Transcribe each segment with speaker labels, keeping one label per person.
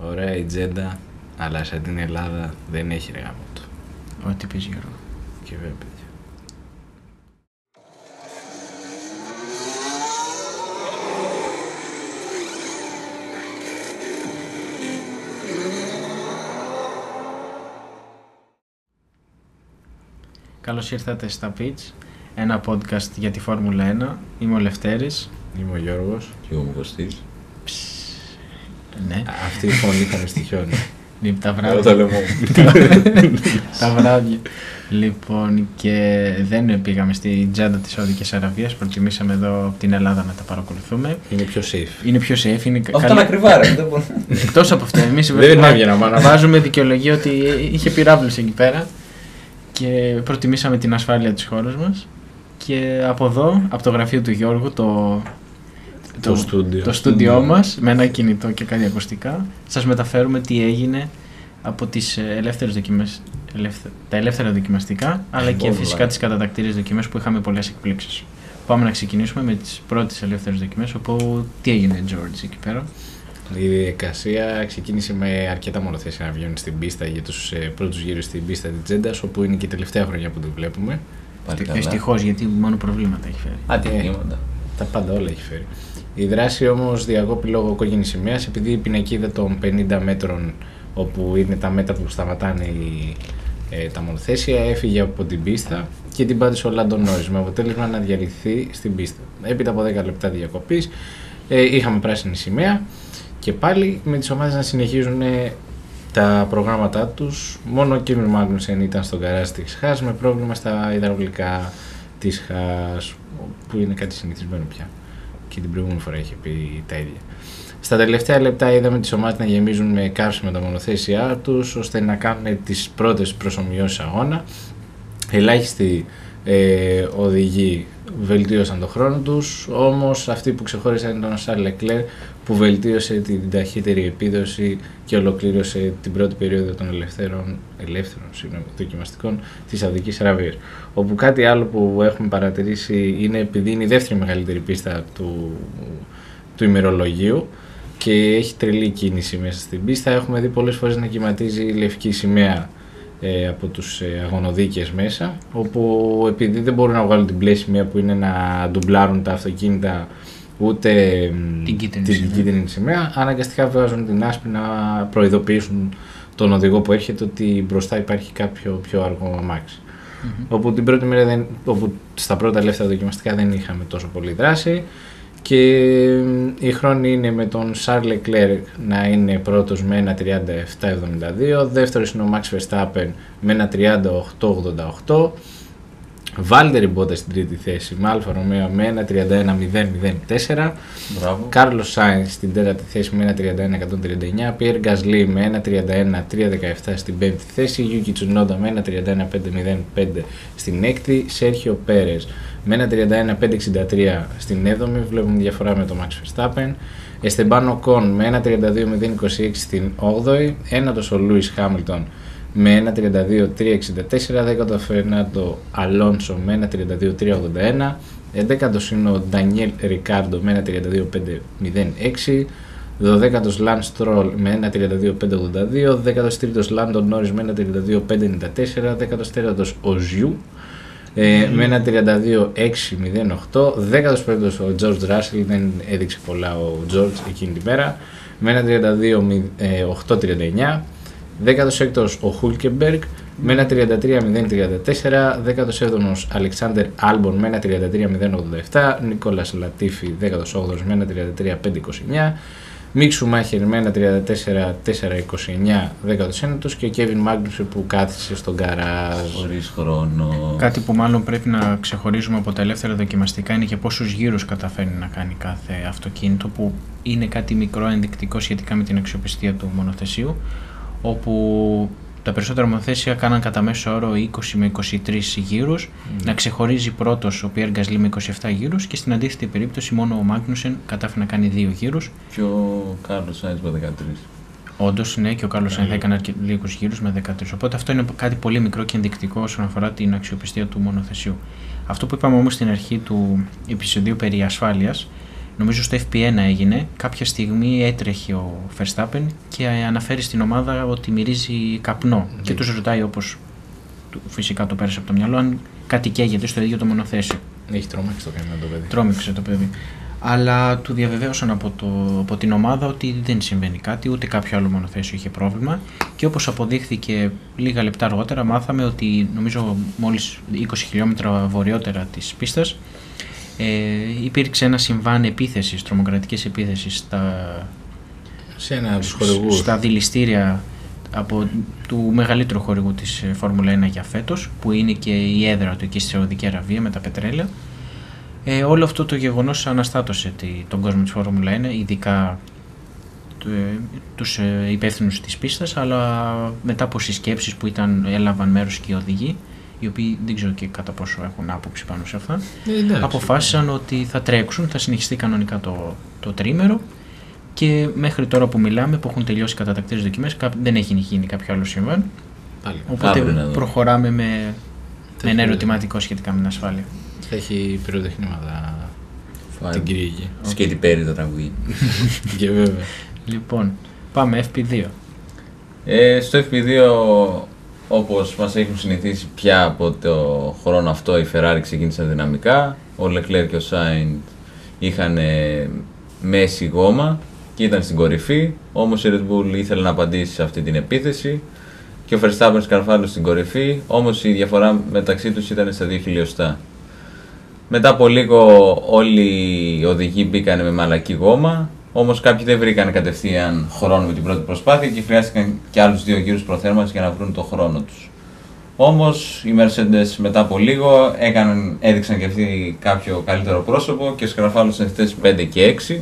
Speaker 1: Ωραία η τζέντα, αλλά σαν την Ελλάδα δεν έχει ρε γάμο του.
Speaker 2: Ό,τι πεις Γιώργο.
Speaker 1: Και βέβαια, παιδιά.
Speaker 2: Καλώς ήρθατε στα Pitch, ένα podcast για τη Φόρμουλα 1. Είμαι ο Λευτέρης.
Speaker 1: Είμαι ο Γιώργος.
Speaker 3: Και εγώ μου Κωστής.
Speaker 2: Ναι,
Speaker 1: Αυτή η φωνή θα με στοιχιώνει.
Speaker 2: λοιπόν, τα
Speaker 3: Εδώ
Speaker 2: βράδια.
Speaker 3: τα λέμε.
Speaker 2: τα βράδια. Λοιπόν, και δεν πήγαμε στη τζάντα της Σαουδικής Αραβίας, προτιμήσαμε εδώ από την Ελλάδα να τα παρακολουθούμε.
Speaker 1: Είναι πιο safe.
Speaker 2: Είναι πιο safe, είναι
Speaker 3: Αυτό
Speaker 2: καλή-
Speaker 3: είναι ακριβά ρε. δεν μπορώ.
Speaker 2: Εκτός από αυτό, εμείς
Speaker 1: Δεν έβγαινα, μάνα.
Speaker 2: βάζουμε δικαιολογία ότι είχε πυράβλους εκεί πέρα και προτιμήσαμε την ασφάλεια της χώρας μας. Και από εδώ, από το γραφείο του Γιώργου, το,
Speaker 1: Το στούντιο.
Speaker 2: το στούντιό μας, με ένα κινητό και κάτι ακουστικά, σας μεταφέρουμε τι έγινε από τις ε, ελεύθερες δοκιμές, ελεύθε- τα ελεύθερα δοκιμαστικά, αλλά και
Speaker 3: Όλα.
Speaker 2: φυσικά τις κατατακτήριες δοκιμές που είχαμε πολλές εκπλήξεις. Πάμε να ξεκινήσουμε με τις πρώτες ελεύθερες δοκιμές, όπου τι έγινε George εκεί πέρα;
Speaker 1: Η διαδικασία ξεκίνησε με αρκετά μονοθέσια να βγαίνουν στην πίστα για τους ε, πρώτους γύρους στην πίστα της Τζέντας, όπου είναι και η τελευταία χρονιά που το βλέπουμε.
Speaker 3: Πάλι καλά.
Speaker 2: Ευτυχώ γιατί μόνο προβλήματα έχει φέρει.
Speaker 3: Ατυχήματα.
Speaker 1: Τα πάντα όλα έχει φέρει. Η δράση όμως διακόπη λόγω κόκκινη σημαίας επειδή η πινακίδα των 50 μέτρων, όπου είναι τα μέτρα που σταματάνε οι, ε, τα μονοθέσια, έφυγε από την πίστα και την πάτησε ο Λάντον Νόρις, με αποτέλεσμα να διαλυθεί στην πίστα. Έπειτα από 10 λεπτά διακοπής, ε, είχαμε πράσινη σημαία και πάλι με τις ομάδες να συνεχίζουν ε, τα προγράμματά τους. Μόνο ο Κίμιλ Μάγνουσεν ήταν στον καράζ της ΧΑΣ με πρόβλημα στα υδραυλικά της ΧΑΣ, που είναι κάτι συνηθισμένο πια. Και την προηγούμενη φορά είχε πει τα ίδια. Στα τελευταία λεπτά είδαμε τις ομάδες να γεμίζουν με καύσιμα τα μονοθέσια τους, ώστε να κάνουν τις πρώτες προσωμιώσεις αγώνα. Ελάχιστοι ε, οδηγοί βελτίωσαν τον χρόνο τους, όμως αυτοί που ξεχώρισαν ήταν ο Σαρ Λεκλέρ που βελτίωσε την ταχύτερη επίδοση και ολοκλήρωσε την πρώτη περίοδο των ελευθέρων, ελεύθερων συγγνώμη, δοκιμαστικών της Σαουδικής Αραβίας. Όπου κάτι άλλο που έχουμε παρατηρήσει είναι επειδή είναι η δεύτερη μεγαλύτερη πίστα του, του ημερολογίου και έχει τρελή κίνηση μέσα στην πίστα. Έχουμε δει πολλές φορές να κυματίζει η λευκή σημαία ε, από τους ε, αγωνοδίκες μέσα όπου επειδή δεν μπορούν να βγάλουν την μπλε σημαία που είναι να ντουμπλάρουν τα αυτοκίνητα ούτε μ,
Speaker 2: Την κίτρινη
Speaker 1: την
Speaker 2: σημαία.
Speaker 1: κίτρινη σημαία αναγκαστικά βγάζουν την άσπρη να προειδοποιήσουν τον οδηγό που έρχεται ότι μπροστά υπάρχει κάποιο πιο αργό αμάξι. Όπου, την πρώτη μέρα δεν, όπου στα πρώτα ελεύθερα δοκιμαστικά δεν είχαμε τόσο πολύ δράση και μ, οι χρόνοι είναι με τον Charles Leclerc να είναι πρώτος με ένα 37-72, δεύτερος είναι ο Max Verstappen με ένα 38-88, Βάλτερι Μπότας στην τρίτη θέση με Alfa Romeo με ένα 31-0-04,
Speaker 3: Μπράβο.
Speaker 1: Κάρλος Σάινθ στην τέταρτη θέση με ένα 31-139, Πιέρ Γκασλί με ένα 31-317 στην πέμπτη θέση, Γιούκι Τσουνόντα με ένα 31-505 στην έκτη, Σέρχιο Πέρεζ με ένα 31-563 στην έβδομη, βλέπουμε διαφορά με το Max Verstappen, Εστεμπάν Οκόν με ένα 32-026 στην 8η, ένατος ο Λούις Χάμιλτον με ένα 32-364, δέκατος ο Φερνάντο Αλόνσο με ένα 32-381, 11ο είναι ο Ντανιέλ Ρικάρντο με ένα 32-506, 12ο Λαν Στρόλ με ένα 32-582, 13ο Λάντον Νόρις με ένα 32-594, 14ο ο Ζιού ε, με ένα 32-608, 15ο ο George Russell, δεν έδειξε πολλά ο George εκείνη την μέρα, με ένα 32-839, 16ο ο Χούλκεμπεργκ με ένα 33-034, 17ο Αλεξάνδερ Άλμπον με ένα 33-087, Νίκολα Λατίφη 18ο με ένα 33-529, Μίξου Μάχερ με ένα 34-429, 19ο και ο Κέβιν Μάγνουσερ που κάθισε στον καράζ.
Speaker 3: Χωρίς χρόνο.
Speaker 2: Κάτι που μάλλον πρέπει να ξεχωρίζουμε από τα ελεύθερα δοκιμαστικά είναι και πόσους γύρους καταφέρνει να κάνει κάθε αυτοκίνητο που είναι κάτι μικρό ενδεικτικό σχετικά με την αξιοπιστία του μονοθεσίου όπου τα περισσότερα μονοθέσια κάναν κατά μέσο όρο 20 με 23 γύρους να ξεχωρίζει πρώτος ο Πιέρ Γκασλί με 27 γύρους και στην αντίθετη περίπτωση μόνο ο Μάγνουσεν κατάφερε να κάνει 2 γύρους
Speaker 3: Και ο Κάρλος Σάινς με 13.
Speaker 2: Όντως, ναι, και ο Κάρλος Σάινθ έκανε λίγους γύρους με 13. Οπότε αυτό είναι κάτι πολύ μικρό και ενδεικτικό όσον αφορά την αξιοπιστία του μονοθεσιού. Αυτό που είπαμε όμως στην αρχή του επεισοδίου περί ασφάλειας νομίζω στο FP1 έγινε, κάποια στιγμή έτρεχε ο Verstappen και αναφέρει στην ομάδα ότι μυρίζει καπνό και τους ρωτάει όπως του- φυσικά το πέρασε από το μυαλό αν κάτι καίγεται στο ίδιο το μονοθέσιο.
Speaker 1: Έχει τρομάξει το καημένο το παιδί.
Speaker 2: Τρόμηξε το παιδί. Αλλά του διαβεβαίωσαν από, το, από την ομάδα ότι δεν συμβαίνει κάτι, ούτε κάποιο άλλο μονοθέσιο είχε πρόβλημα. Και όπως αποδείχθηκε λίγα λεπτά αργότερα, μάθαμε ότι νομίζω μόλις 20 χιλιόμετρα βορειότερα της πίστας ε, υπήρξε ένα συμβάν επίθεσης, τρομοκρατικής επίθεσης στα,
Speaker 1: Σε ένα από τους χορηγούς.
Speaker 2: στα δηληστήρια από του μεγαλύτερου χορηγού της ε, Φόρμουλα 1 για φέτος, που είναι και η έδρα του εκεί στη Σαουδική Αραβία με τα πετρέλαια. Ε, όλο αυτό το γεγονός αναστάτωσε τη, τον κόσμο της Φόρμουλα 1, ειδικά του- ε, τους ε, υπεύθυνους της πίστας, αλλά μετά από συσκέψεις που ήταν, έλαβαν μέρος και οι οδηγοί, οι οποίοι δεν ξέρω και κατά πόσο έχουν άποψη πάνω σε αυτά,
Speaker 1: Ε, εντάξει.
Speaker 2: αποφάσισαν ότι θα τρέξουν, θα συνεχιστεί κανονικά το, το τρίμερο και μέχρι τώρα που μιλάμε, που έχουν τελειώσει οι κατατακτήρες δοκιμές, κά- δεν έχει γίνει κάποιο άλλο συμβάν.
Speaker 1: Πάλι.
Speaker 2: Οπότε
Speaker 3: Αύριο να δούμε.
Speaker 2: προχωράμε με, με ένα
Speaker 1: έχει-
Speaker 2: ερωτηματικό σχετικά με την ασφάλεια.
Speaker 1: Θα έχει πυροτεχνήματα την Κυριακή.
Speaker 3: Σκέτη Πέρι το τραγούδι.
Speaker 1: και βέβαια.
Speaker 2: Λοιπόν, πάμε FP2.
Speaker 3: Ε, στο FP2, όπως μας έχουν συνηθίσει πια από το χρόνο αυτό, η Ferrari ξεκίνησε δυναμικά. Ο Leclerc και ο Sainz είχαν ε, μέση γόμα και ήταν στην κορυφή. Όμως η Red Bull ήθελε να απαντήσει σε αυτή την επίθεση και ο Verstappen σκαρφάλωσε στην κορυφή. Όμως η διαφορά μεταξύ τους ήταν στα 2 χιλιοστά. Μετά από λίγο όλοι οι οδηγοί μπήκαν με μαλακή γόμα, όμως κάποιοι δεν βρήκαν κατευθείαν χρόνο με την πρώτη προσπάθεια και χρειάστηκαν και άλλους δύο γύρους προθέρμανσης για να βρουν το χρόνο τους. Όμως οι Mercedes μετά από λίγο έκαναν, έδειξαν και αυτοί κάποιο καλύτερο πρόσωπο και σκραφάλωσαν στις θέσεις 5 και 6.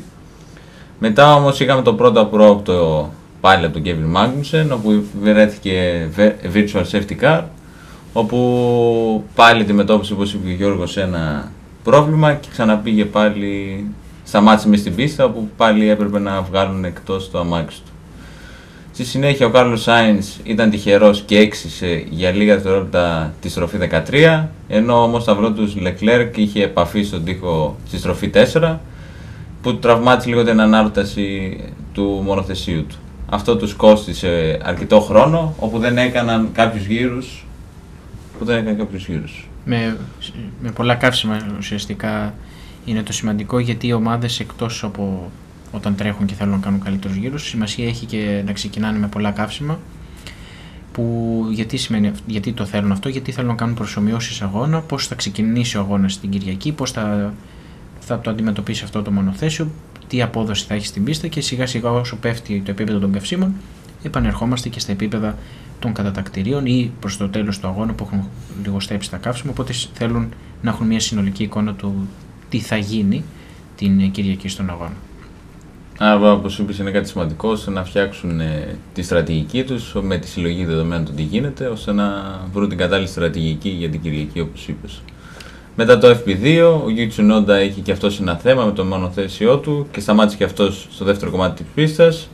Speaker 3: Μετά όμως είχαμε το πρώτο απρόοπτο πάλι από τον Kevin Magnussen, όπου βρέθηκε virtual safety car, όπου πάλι αντιμετώπισε, όπως είπε ο Γιώργος, ένα πρόβλημα και ξαναπήγε πάλι, σταμάτησε μες στην πίστα, όπου πάλι έπρεπε να βγάλουν εκτός το αμάξι του. Στη συνέχεια ο Κάρλος Σάινς ήταν τυχερός και έξισε για λίγα δευτερόλεπτα τη στροφή 13, ενώ όμως το αυλό του Leclerc είχε επαφή στον τοίχο στη στροφή 4, που του τραυμάτισε λίγο την ανάρταση του μονοθεσίου του. Αυτό τους κόστισε αρκετό χρόνο, όπου δεν έκαναν κάποιους γύρους που δεν έκανε κάποιους γύρους.
Speaker 2: Με, με πολλά καύσιμα ουσιαστικά είναι το σημαντικό γιατί οι ομάδες εκτός από όταν τρέχουν και θέλουν να κάνουν καλύτερους γύρους σημασία έχει και να ξεκινάνε με πολλά καύσιμα που γιατί, σημαίνει, αυ- γιατί το θέλουν αυτό, γιατί θέλουν να κάνουν προσωμιώσεις αγώνα, πώς θα ξεκινήσει ο αγώνας την Κυριακή, πώς θα, θα το αντιμετωπίσει αυτό το μονοθέσιο, τι απόδοση θα έχει στην πίστα και σιγά σιγά όσο πέφτει το επίπεδο των καυσίμων επανερχόμαστε και στα επίπεδα των κατατακτηρίων ή προς το τέλος του αγώνα που έχουν λιγοστέψει τα καύσιμα οπότε θέλουν να έχουν μια συνολική εικόνα του τι θα γίνει την Κυριακή στον αγώνα.
Speaker 3: Άρα, όπως είπες, είναι κάτι σημαντικό ώστε να φτιάξουν ε, τη στρατηγική τους με τη συλλογή δεδομένων του τι γίνεται, ώστε να βρουν την κατάλληλη στρατηγική για την Κυριακή, όπως είπες. Μετά το FP2, ο Γιούι Τσουνόντα έχει και αυτός ένα θέμα με το μονοθέσιό του και σταμάτησε και αυτός στο δεύτερο κομμάτι της πίστας.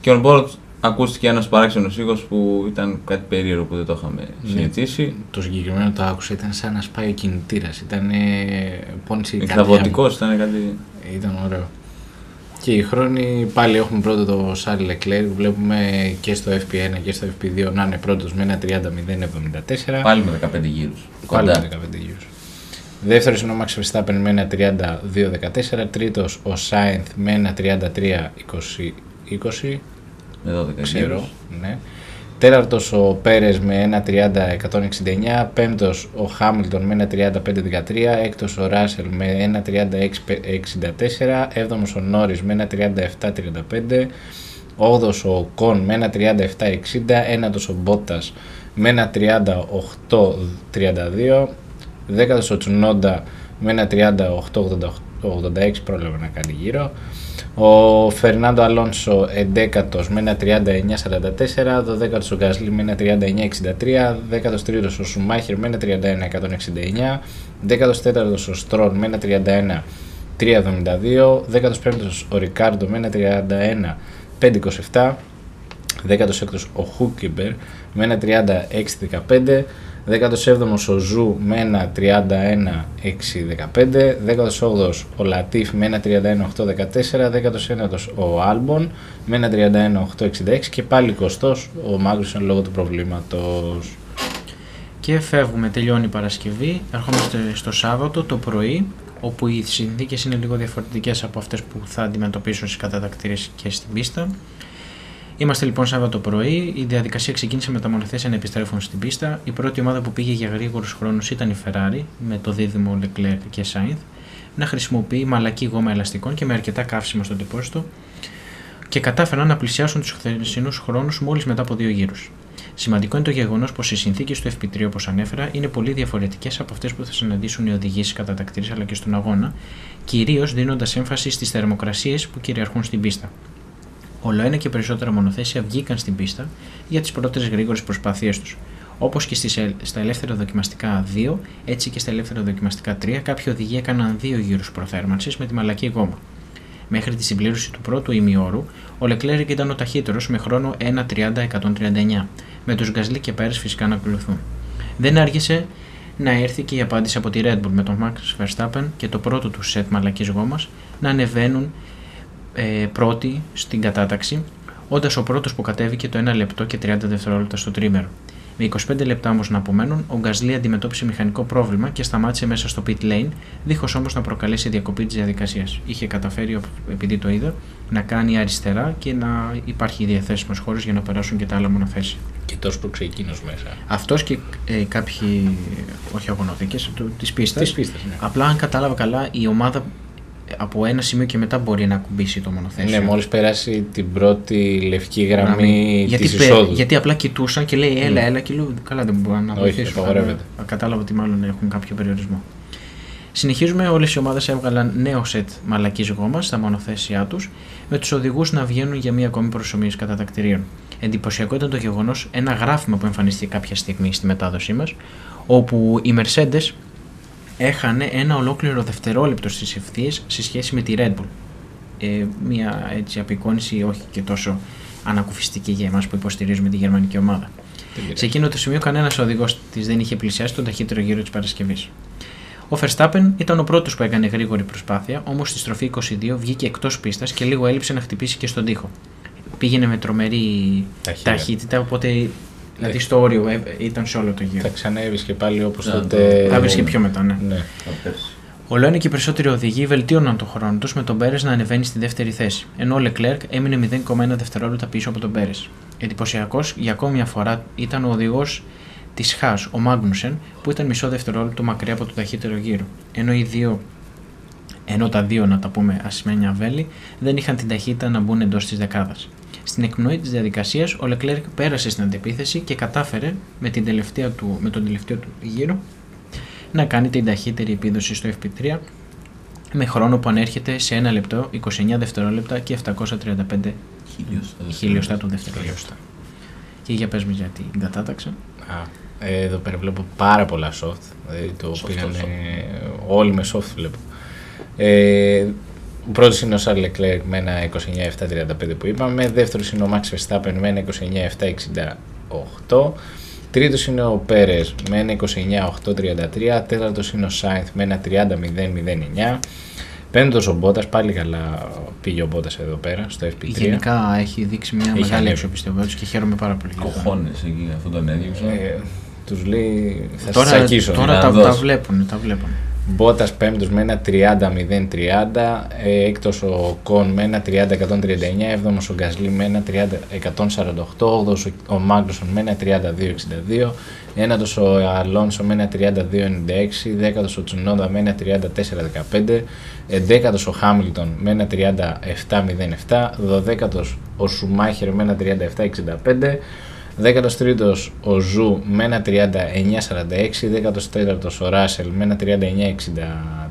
Speaker 3: Και on board ακούστηκε ένας παράξενος ήχος που ήταν κάτι περίεργο που δεν το είχαμε συνηθίσει.
Speaker 1: Το συγκεκριμένο το άκουσα, ήταν σαν να σπάει ο κινητήρας. Ήταν ε, πόνιση καρδιά μου.
Speaker 3: Εκδαβωτικό ήταν κάτι.
Speaker 1: Ήταν ωραίο. Και οι χρόνοι πάλι έχουμε πρώτο το Σάρι Leclerc. Βλέπουμε και στο FP1 και στο FP2 να είναι πρώτος με ένα 30-0-74.
Speaker 3: Πάλι με 15 γύρους.
Speaker 1: Πάλι με 15 γύρους. Δεύτερος είναι ο Max Verstappen με ένα 32-14. Τρίτος ο Sainz με ένα 33-20.
Speaker 3: Με 12
Speaker 1: Ξέρω.
Speaker 3: γύρους.
Speaker 1: Ναι. Τέταρτος ο Πέρες με ένα 30-169. Πέμπτος ο Χάμιλτον με ένα 35-13. Έκτος ο Ράσελ με ένα 36-64. Έβδομος ο Νόρις με ένα 37-35. Όγδος ο Κον με ένα 37-60. Ένατος ο Μπότας με ένα 38-32. Δέκατος ο Τσουνόντα με ένα 38-86 πρόλαβε να κάνει γύρω. Ο Φερνάντο Αλόνσο 11ο με ένα 39-44, 12ο ο Γκάσλι με ένα 39-63, 13ο ο Σουμάχερ με ένα 31-169, 14ο ο Στρόν με ένα 31-372, 15ο ο Ρικάρντο με ένα 31-527, 16ο ο Χούλκεμπεργκ με ένα 36-15, 17ο ο Ζου με ένα 31-6-15. 18ο ο Λατίφι με ένα 31-8-14. 19ο ο Άλμπον με ένα 31-8-66. Και πάλι 20ο ο Μάγκνουσεν λόγω του προβλήματος.
Speaker 2: Και φεύγουμε, τελειώνει η Παρασκευή, ερχόμαστε στο Σάββατο το πρωί, όπου οι συνθήκες είναι λίγο διαφορετικές από αυτές που θα αντιμετωπίσουν στις κατατακτήριες και στην πίστα. Είμαστε λοιπόν Σάββατο πρωί. Η διαδικασία ξεκίνησε με τα μονοθέσια να επιστρέφουν στην πίστα. Η πρώτη ομάδα που πήγε για γρήγορους χρόνους ήταν η Ferrari, με το δίδυμο Leclerc και Sainz, να χρησιμοποιεί μαλακή γόμα ελαστικών και με αρκετά καύσιμα στο τεπόστο και κατάφεραν να πλησιάσουν τους χθεσινούς χρόνους μόλις μετά από δύο γύρους. Σημαντικό είναι το γεγονός πως οι συνθήκες του FP3, όπως ανέφερα, είναι πολύ διαφορετικές από αυτές που θα συναντήσουν οι οδηγήσεις κατά τακτήρες αλλά και στον αγώνα, κυρίως δίνοντας έμφαση στις θερμοκρασίες που κυριαρχούν στην πίστα. Όλο ένα και περισσότερα μονοθέσια βγήκαν στην πίστα για τις πρώτες γρήγορες προσπάθειές τους. Όπως και στις, στα ελεύθερα δοκιμαστικά 2, έτσι και στα ελεύθερα δοκιμαστικά 3, κάποιοι οδηγοί έκαναν δύο γύρους προθέρμανσης με τη μαλακή γόμα. Μέχρι τη συμπλήρωση του πρώτου ημιώρου, ο Λεκλέρικ ήταν ο ταχύτερος με χρόνο 1.30-139, με τους Γκαζλί και Πέρε φυσικά να ακολουθούν. Δεν άργησε να έρθει και η απάντηση από τη Red Bull με τον Max Verstappen και το πρώτο του σετ μαλακής γόμας να ανεβαίνουν ε, πρώτοι στην κατάταξη, όντας ο πρώτος που κατέβηκε το 1 λεπτό και 30 δευτερόλεπτα στο τρίμερο. Με 25 λεπτά όμως να απομένουν, ο Γκασλή αντιμετώπισε μηχανικό πρόβλημα και σταμάτησε μέσα στο pit lane, δίχως όμως να προκαλέσει διακοπή της διαδικασίας. Είχε καταφέρει, επειδή το είδα, να κάνει αριστερά και να υπάρχει διαθέσιμος χώρος για να περάσουν και τα άλλα μονοθέσια.
Speaker 1: Και τόσο που εκείνος μέσα.
Speaker 2: Αυτός και ε, κάποιοι, όχι αγωνοδίκε, της πίστας.
Speaker 1: Ναι.
Speaker 2: Απλά, αν κατάλαβα καλά, η ομάδα από ένα σημείο και μετά μπορεί να ακουμπήσει το μονοθέσιο.
Speaker 1: Ναι, μόλις περάσει την πρώτη λευκή γραμμή της εισόδου.
Speaker 2: Γιατί απλά κοιτούσαν και λέει έλα, έλα και λέω καλά δεν μπορώ να βοηθήσω.
Speaker 1: Όχι, απαγορεύεται.
Speaker 2: Κατάλαβα ότι μάλλον έχουν κάποιο περιορισμό. Συνεχίζουμε, όλες οι ομάδες έβγαλαν νέο σετ μαλακής γόμας στα μονοθέσια τους, με τους οδηγούς να βγαίνουν για μία ακόμη προσωμείωση κατατακτηρίων. Εντυπωσιακό ήταν το γεγονός ένα γράφημα που εμφανίστηκε κάποια στιγμή στη μετάδοσή μας, όπου οι Mercedes έχανε ένα ολόκληρο δευτερόλεπτο στις ευθείε σε σχέση με τη Red Bull. Ε, μια έτσι απεικόνηση όχι και τόσο ανακουφιστική για εμάς που υποστηρίζουμε τη γερμανική ομάδα. Σε εκείνο το σημείο, κανένας οδηγός της δεν είχε πλησιάσει τον ταχύτερο γύρο της Παρασκευής. Ο Verstappen ήταν ο πρώτος που έκανε γρήγορη προσπάθεια, όμως στη στροφή 22 βγήκε εκτός πίστας και λίγο έλειψε να χτυπήσει και στον τοίχο. Πήγαινε με τρομερή ταχύτητα, ταχύτητα οπότε Δηλαδή στο όριο ε, ήταν σε όλο το γύρο.
Speaker 1: Θα ξανέβρισκε πάλι όπως ναι, τότε.
Speaker 2: Θα βρίσκε πιο μετά, ναι.
Speaker 1: ναι.
Speaker 2: Όλο ένα και οι περισσότεροι οδηγοί βελτίωναν τον χρόνο τους με τον Πέρες να ανεβαίνει στη δεύτερη θέση, ενώ ο Λεκλέρκ έμεινε 0,1 δευτερόλεπτα πίσω από τον Πέρες. Εντυπωσιακός για ακόμη μια φορά ήταν ο οδηγός της Χά, ο Μάγνουσεν, που ήταν μισό δευτερόλεπτο μακριά από το ταχύτερο γύρο. Ενώ οι δύο ενώ τα δύο, να τα πούμε, ασημένια βέλη, δεν είχαν την ταχύτητα να μπουν εντός της δεκάδας. Στην εκπνοή της διαδικασίας, ο Λεκλέρκ πέρασε στην αντεπίθεση και κατάφερε με, την τελευταία του, με τον τελευταίο του γύρο να κάνει την ταχύτερη επίδοση στο FP3 με χρόνο που ανέρχεται σε 1 λεπτό, 29 δευτερόλεπτα και 735 χιλιοστά του δευτερόλεπτα. Και για πες μου για την κατάταξη.
Speaker 1: Α, εδώ πέρα βλέπω πάρα πολλά soft. Δηλαδή το soft, πήγανε όλοι με soft βλέπω. Ε, ο πρώτος είναι ο Σαρλ Λεκλέρκ με ένα 29-7-35 που είπαμε. Δεύτερος είναι ο Max Verstappen με ένα 29-7-68. Τρίτος είναι ο Πέρες με ένα 29-8-33. Τέταρτος είναι ο Σάινθ με ένα 30-0-09. Πέμπτος ο Μπότας, πάλι καλά πήγε ο Μπότας εδώ πέρα στο FP3.
Speaker 2: Γενικά έχει δείξει μια έχει μεγάλη αξιοπιστία και χαίρομαι πάρα πολύ.
Speaker 3: Κοχώνες εκεί, αυτό τον έδιωξε. Ε,
Speaker 1: τους λέει θα
Speaker 2: τώρα,
Speaker 1: σας ακίσω.
Speaker 2: Τώρα τα, τα, βλέπουν, τα βλέπουν.
Speaker 1: Μπότας πέμπτος με ένα 30-0-30, ε, έκτος ο Κον με ένα 30-139, έβδομος ο Γκασλή με ένα 30-148, όγδοο ο Μάγκλουσον με ένα 32-62, ένατος ο Αλόνσο με ένα 32-96, δέκατος ο Τσουνόδα με ένα 34-15, εντέκατο ο Χάμιλτον με ένα 37-07, δωδέκατος ο Σουμάχερ με ένα 37-65, 13ο ο Ζου με ένα 39-46, 14ο ο Ράσελ με ένα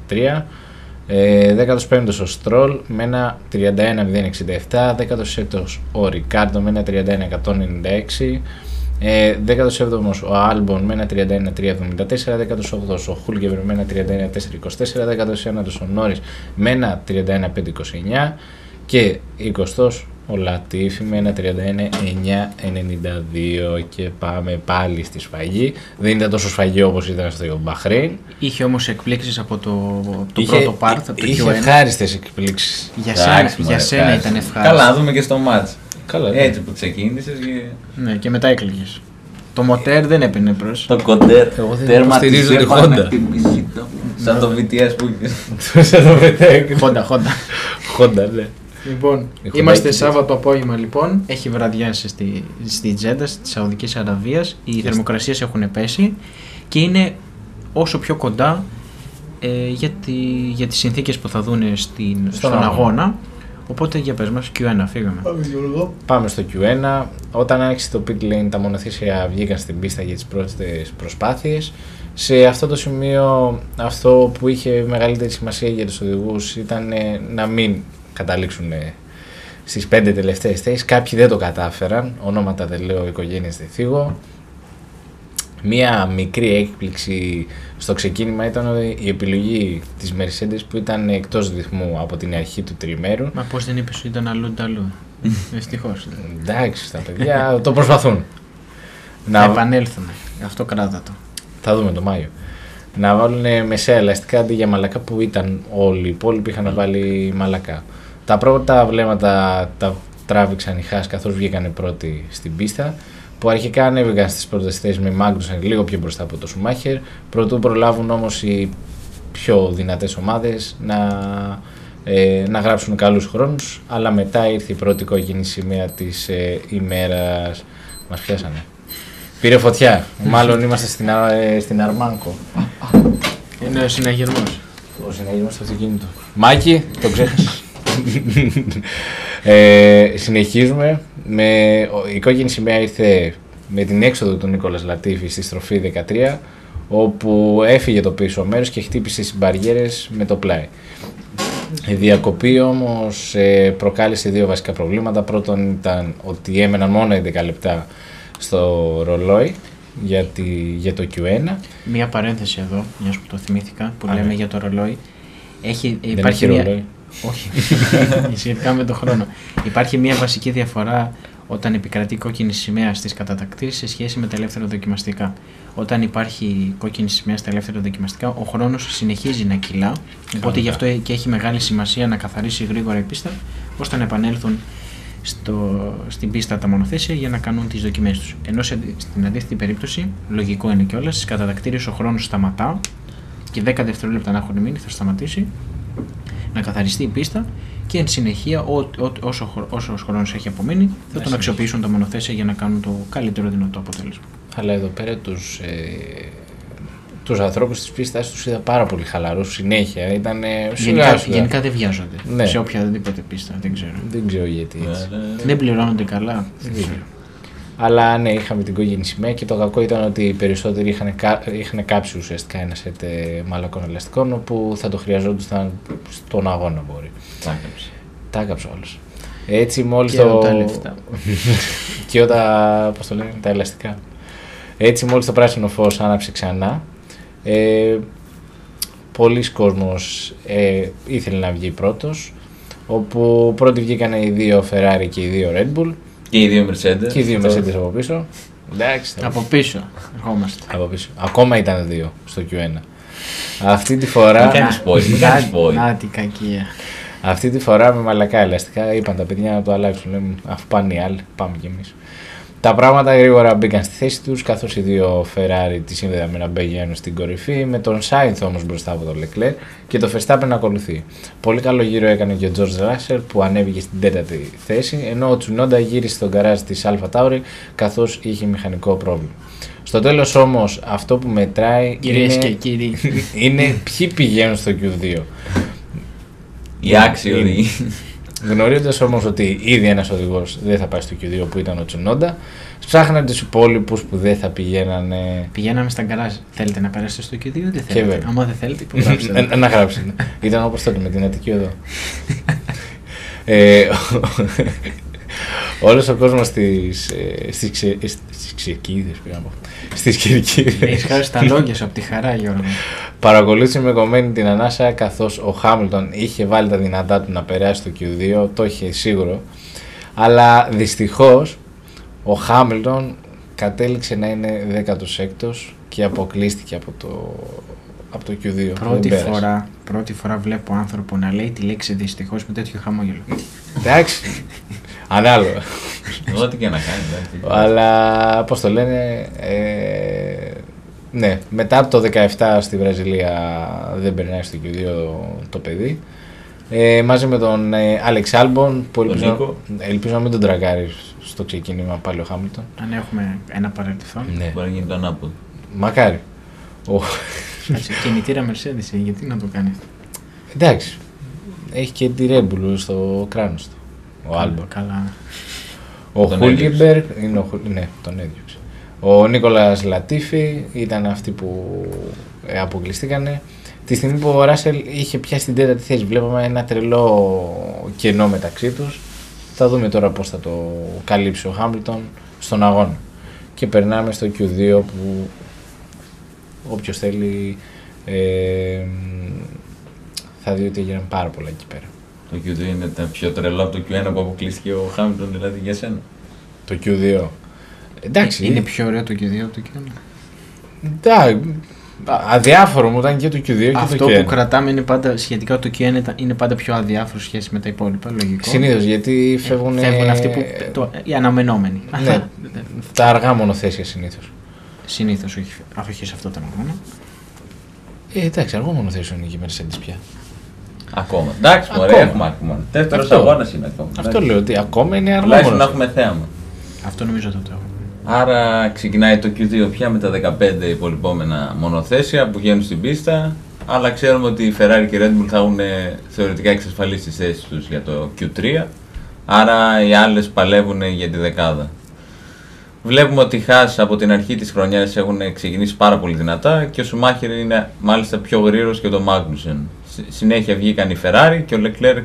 Speaker 1: 39-63, 15ο ο Στρόλ με ένα 31-067, 16ο ο Ρικάρντο με ένα 31-196, 17ο ο Άλμπον με ένα 31-374, 18ο ο Χούλκεμπεργκ με ένα 31-424, 19ο ο Νόρις με ένα 31-529 και 20ο ο Λατίφη με ένα 31-9-92 και πάμε πάλι στη σφαγή. Δεν ήταν τόσο σφαγή όπως ήταν στο Μπαχρέιν.
Speaker 2: Είχε όμως εκπλήξεις από το, το πρώτο part, από το
Speaker 1: είχε
Speaker 2: Q1.
Speaker 1: ευχάριστες εκπλήξεις.
Speaker 2: Για σένα,
Speaker 3: Εντάξει,
Speaker 2: για
Speaker 3: μωρέ,
Speaker 2: σένα
Speaker 3: εντάξει.
Speaker 2: ήταν ευχάριστο.
Speaker 3: Καλά, να δούμε και στο μάτς.
Speaker 1: Καλά, ναι.
Speaker 3: Έτσι που ξεκίνησες και...
Speaker 2: Ναι, και μετά έκλειγες. Το μοτέρ δεν έπαιρνε προς.
Speaker 3: Το κοντέρ
Speaker 1: Εγώ δεν
Speaker 3: τέρμα
Speaker 1: υποστηρίζω
Speaker 3: της
Speaker 1: τη
Speaker 3: έπανε
Speaker 1: Honda.
Speaker 3: τη μισή του. Σαν το BTS που
Speaker 1: Σαν το μετέκ.
Speaker 2: Χόντα, χόντα.
Speaker 1: Χόντα, ναι.
Speaker 2: Λοιπόν,
Speaker 1: Έχω
Speaker 2: είμαστε
Speaker 1: μπαϊκι,
Speaker 2: Σάββατο απόγευμα λοιπόν. Έχει βραδιάσει στη, στη Τζέντα, στη Σαουδικής Αραβίας. Οι θερμοκρασίες έχουν πέσει και είναι όσο πιο κοντά ε, για, τη, για τις συνθήκες που θα δουν στην, στον,
Speaker 1: αγώνα.
Speaker 2: αγώνα. Οπότε για πες μας, Q1 φύγαμε.
Speaker 1: Πάμε στο Q1. Όταν άρχισε το pit lane, τα μονοθέσια βγήκαν στην πίστα για τις πρώτες προσπάθειες. Σε αυτό το σημείο, αυτό που είχε μεγαλύτερη σημασία για τους οδηγούς ήταν ε, να μην καταλήξουν ε, στις πέντε τελευταίες θέσεις. Κάποιοι δεν το κατάφεραν, ονόματα δεν λέω, οικογένειες δεν θίγω. Μία μικρή έκπληξη στο ξεκίνημα ήταν η επιλογή της Mercedes που ήταν εκτός ρυθμού από την αρχή του τριημέρου.
Speaker 2: Μα πώς δεν είπες ότι ήταν αλλού αλλού. Δυστυχώς.
Speaker 1: Εντάξει, τα παιδιά το προσπαθούν.
Speaker 2: Να
Speaker 1: Να,
Speaker 2: επανέλθουμε. Αυτό κράτα το.
Speaker 1: θα δούμε το Μάιο. Να βάλουν μεσαία ελαστικά αντί για μαλακά που ήταν όλοι οι υπόλοιποι είχαν βάλει μαλακά. Τα πρώτα βλέμματα τα τράβηξαν οι Χάς καθώς βγήκανε πρώτοι στην πίστα που αρχικά ανέβηκαν στις πρώτες θέσεις με Μάγκνουσεν λίγο πιο μπροστά από το Σουμάχερ προτού προλάβουν όμως οι πιο δυνατές ομάδες να, ε, να γράψουν καλούς χρόνους αλλά μετά ήρθε η πρώτη κόκκινη σημαία της ε, ημέρας μας πιάσανε. Πήρε φωτιά. Μάλλον είμαστε στην, Α- ε, στην Αρμάνκο.
Speaker 2: Είναι ο συναγερμός.
Speaker 1: Ο συναγερμός στο αυτοκίνητο. Μάκη, το ξέχασες. Ε, συνεχίζουμε. Με, ο- η κόκκινη σημαία ήρθε με την έξοδο του Νίκολας Λατίφη στη στροφή 13 όπου έφυγε το πίσω μέρος και χτύπησε στις μπαριέρες με το πλάι. Η διακοπή όμως ε, προκάλεσε δύο βασικά προβλήματα. Πρώτον ήταν ότι έμεναν μόνο 11 λεπτά στο ρολόι για, τη, για το Q1.
Speaker 2: Μία παρένθεση εδώ, μιας που το θυμήθηκα, που
Speaker 1: Α,
Speaker 2: λέμε
Speaker 1: ναι.
Speaker 2: για το ρολόι. Έχει,
Speaker 1: Δεν
Speaker 2: υπάρχει
Speaker 1: έχει
Speaker 2: μια...
Speaker 1: ρολόι.
Speaker 2: Όχι, σχετικά με το χρόνο. Υπάρχει μια βασική διαφορά όταν επικρατεί κόκκινη σημαία στις κατατακτήσεις σε σχέση με τα ελεύθερα δοκιμαστικά. Όταν υπάρχει κόκκινη σημαία στα ελεύθερα δοκιμαστικά, ο χρόνος συνεχίζει να κυλά. Οπότε γι' αυτό και έχει μεγάλη σημασία να καθαρίσει γρήγορα η πίστα, ώστε να επανέλθουν στο, στην πίστα τα μονοθέσια για να κάνουν τις δοκιμές τους. Ενώ σε, στην αντίθετη περίπτωση, λογικό είναι κιόλας, στις κατατακτήρε ο χρόνος σταματά και 10 δευτερόλεπτα να έχουν μείνει θα σταματήσει να καθαριστεί η πίστα και εν συνεχεία ό, ό, όσο, χρο- όσο χρόνος έχει απομείνει θα τον αξιοποιήσουν τα μονοθέσια για να κάνουν το καλύτερο δυνατό αποτέλεσμα.
Speaker 1: Αλλά εδώ πέρα τους, ε, τους ανθρώπους της πίστας τους είδα πάρα πολύ χαλαρούς συνέχεια. Ήταν
Speaker 2: Γενικά, γενικά δεν βιάζονται
Speaker 1: Ναι.
Speaker 2: σε οποιαδήποτε πίστα, δεν ξέρω.
Speaker 1: Δεν ξέρω γιατί έτσι.
Speaker 2: Δεν πληρώνονται καλά. Δεν ξέρω.
Speaker 1: Αλλά ναι, είχαμε την κόκκινη σημαία και το κακό ήταν ότι οι περισσότεροι είχαν, κα, είχαν κάψει ουσιαστικά ένα σετ ε, μαλακών ελαστικών όπου θα το χρειαζόντουσαν στον αγώνα μπορεί.
Speaker 3: Τάκαψε.
Speaker 1: Τα έκαψε όλος. Έτσι μόλις
Speaker 2: Και
Speaker 1: το...
Speaker 2: τα λεφτά.
Speaker 1: και όταν, πώς το λένε, τα ελαστικά. Έτσι μόλις το πράσινο φως άναψε ξανά, ε, πολλοί κόσμος ε, ήθελε να βγει πρώτος, όπου πρώτοι βγήκαν οι δύο Ferrari και οι δύο Red Bull
Speaker 3: Και οι δύο Mercedes.
Speaker 1: και οι δύο
Speaker 3: Αυτό.
Speaker 1: Mercedes από πίσω. Εντάξει, θα-
Speaker 2: Από πίσω ερχόμαστε.
Speaker 1: από πίσω. Ακόμα ήταν δύο στο Q1. Αυτή τη φορά,
Speaker 3: Μην κάνεις spoil, μην κάνεις spoil.
Speaker 2: Να τη κακία.
Speaker 1: αυτή τη φορά με μαλακά ελαστικά είπαν τα παιδιά να το αλλάξουν. Λέμε, αφού πάνε οι άλλοι, πάμε κι εμείς. Τα πράγματα γρήγορα μπήκαν στη θέση τους, καθώς οι δύο Ferrari τη είδαμε να μπαίνουν στην κορυφή, με τον Sainz όμως μπροστά από τον Leclerc και το Verstappen να ακολουθεί. Πολύ καλό γύρο έκανε και ο George Russell που ανέβηκε στην τέταρτη θέση, ενώ ο Tsunoda γύρισε στον καράζ της Alpha Tauri καθώς είχε μηχανικό πρόβλημα. Στο τέλος όμως αυτό που μετράει
Speaker 2: Κυρίες
Speaker 1: είναι,
Speaker 2: και κύριοι.
Speaker 1: είναι ποιοι πηγαίνουν στο Q2.
Speaker 3: Οι άξιοι
Speaker 1: Είναι.
Speaker 3: οδηγοί.
Speaker 1: Γνωρίζοντας όμως ότι ήδη ένας οδηγός δεν θα πάει στο Q2 που ήταν ο Τσουνόντα, ψάχναν τους υπόλοιπους που δεν θα πηγαίνανε.
Speaker 2: Πηγαίναμε στα γκαράζ. Θέλετε να περάσετε στο Q2 ή δεν
Speaker 1: Και
Speaker 2: θέλετε.
Speaker 1: βέβαια.
Speaker 2: Άμα δεν θέλετε, υπογράψτε.
Speaker 1: Ε, να γράψουν. Ήταν όπως τότε με την Αττική Οδό. ε, Όλος ο κόσμος στις Κυρκίδε πήγα να πω. Στις
Speaker 2: Έχει
Speaker 1: Κυρκίδε.
Speaker 2: χάσει τα λόγια σου από τη χαρά, Γιώργο.
Speaker 1: Παρακολούθησε με κομμένη την ανάσα καθώς ο Χάμιλτον είχε βάλει τα δυνατά του να περάσει το Q2, το είχε σίγουρο. Αλλά δυστυχώς ο Χάμιλτον κατέληξε να είναι 16ος και αποκλείστηκε από το, από το Q2. Δεν
Speaker 2: Πρώτη
Speaker 1: πέρασε.
Speaker 2: φορά, πρώτη φορά βλέπω άνθρωπο να λέει τη λέξη δυστυχώς με τέτοιο χαμόγελο.
Speaker 1: Εντάξει. Ανάλογα.
Speaker 3: Ό,τι και να κάνει. εντάξει.
Speaker 1: Αλλά πώς το λένε, ε, ναι, μετά από το 17 στη Βραζιλία δεν περνάει στο Q2 το παιδί. Ε, μαζί με τον ε, Άλεξ Άλμπον που
Speaker 3: Τον
Speaker 1: ελπίζω,
Speaker 3: Νίκο.
Speaker 1: ελπίζω να μην τον τρακάρεις στο ξεκίνημα πάλι ο Χάμιλτον.
Speaker 2: Αν έχουμε ένα παρελθόν.
Speaker 1: Ναι.
Speaker 3: Μπορεί να γίνει το ανάποδο.
Speaker 1: Μακάρι. Ο,
Speaker 2: Κάτσε, κινητήρα Mercedes, ε, γιατί να το κάνεις; Αυτό.
Speaker 1: εντάξει, έχει και τη Red Bull στο κράνος του, ο Άλμπον.
Speaker 2: Καλά.
Speaker 1: Ο
Speaker 3: Τον
Speaker 1: Χούλκεμπεργκ είναι ο Χου- ναι, τον έδιωξε. Ο Νίκολας Λατίφη ήταν αυτοί που ε, αποκλειστήκανε. Τη στιγμή που ο Ράσελ είχε πιάσει την τέταρτη θέση, βλέπαμε ένα τρελό κενό μεταξύ τους. Θα δούμε τώρα πώς θα το καλύψει ο Χάμπλτον στον αγώνα. Και περνάμε στο Q2 που όποιος θέλει ε, θα δει ότι έγιναν πάρα πολλά εκεί πέρα.
Speaker 3: Το Q2 είναι τα πιο τρελό από το Q1 που αποκλείστηκε ο Χάμιλτον, δηλαδή για σένα.
Speaker 1: Το Q2. Εντάξει,
Speaker 2: Είναι πιο ωραίο το Q2 από το Q1.
Speaker 1: Εντάξει, αδιάφορο μου ήταν και το Q2 και
Speaker 2: Αυτό
Speaker 1: το
Speaker 2: που
Speaker 1: Q1.
Speaker 2: κρατάμε είναι πάντα σχετικά το Q1 ήταν- είναι πάντα πιο αδιάφορο σχέση με τα υπόλοιπα. Λογικό.
Speaker 1: Συνήθως γιατί φεύγουν.
Speaker 2: Ε, Φεύγουν αυτοί που. Το, οι αναμενόμενοι.
Speaker 1: Ναι, τα αργά μονοθέσια συνήθως.
Speaker 2: Συνήθως όχι, όχι σε αυτό το αγώνα.
Speaker 1: Ε, εντάξει, αργό μονοθέσιο είναι και η Mercedes πια.
Speaker 3: Ακόμα. Εντάξει, μωρέ,
Speaker 1: Ακόμα.
Speaker 3: έχουμε ακόμα. Δεύτερο
Speaker 1: Αυτό.
Speaker 3: αγώνας είναι ακόμα.
Speaker 1: Αυτό
Speaker 3: εντάξει.
Speaker 1: λέω ότι ακόμα είναι αργό
Speaker 3: Τουλάχιστον να
Speaker 1: μονοθέσιο.
Speaker 3: έχουμε θέαμα.
Speaker 2: Αυτό νομίζω θα το έχω.
Speaker 3: Άρα ξεκινάει το Q2 πια με τα 15 υπολοιπόμενα μονοθέσια που βγαίνουν στην πίστα. Αλλά ξέρουμε ότι η Ferrari και η Red Bull θα έχουν ε, θεωρητικά εξασφαλίσει τις θέσεις τους για το Q3. Άρα οι άλλες παλεύουν για τη δεκάδα. Βλέπουμε ότι οι Haas από την αρχή της χρονιάς έχουν ξεκινήσει πάρα πολύ δυνατά και ο Σουμάχερ είναι μάλιστα πιο γρήγορος και το Magnussen. Συ- Συνέχεια βγήκαν οι Ferrari και ο Leclerc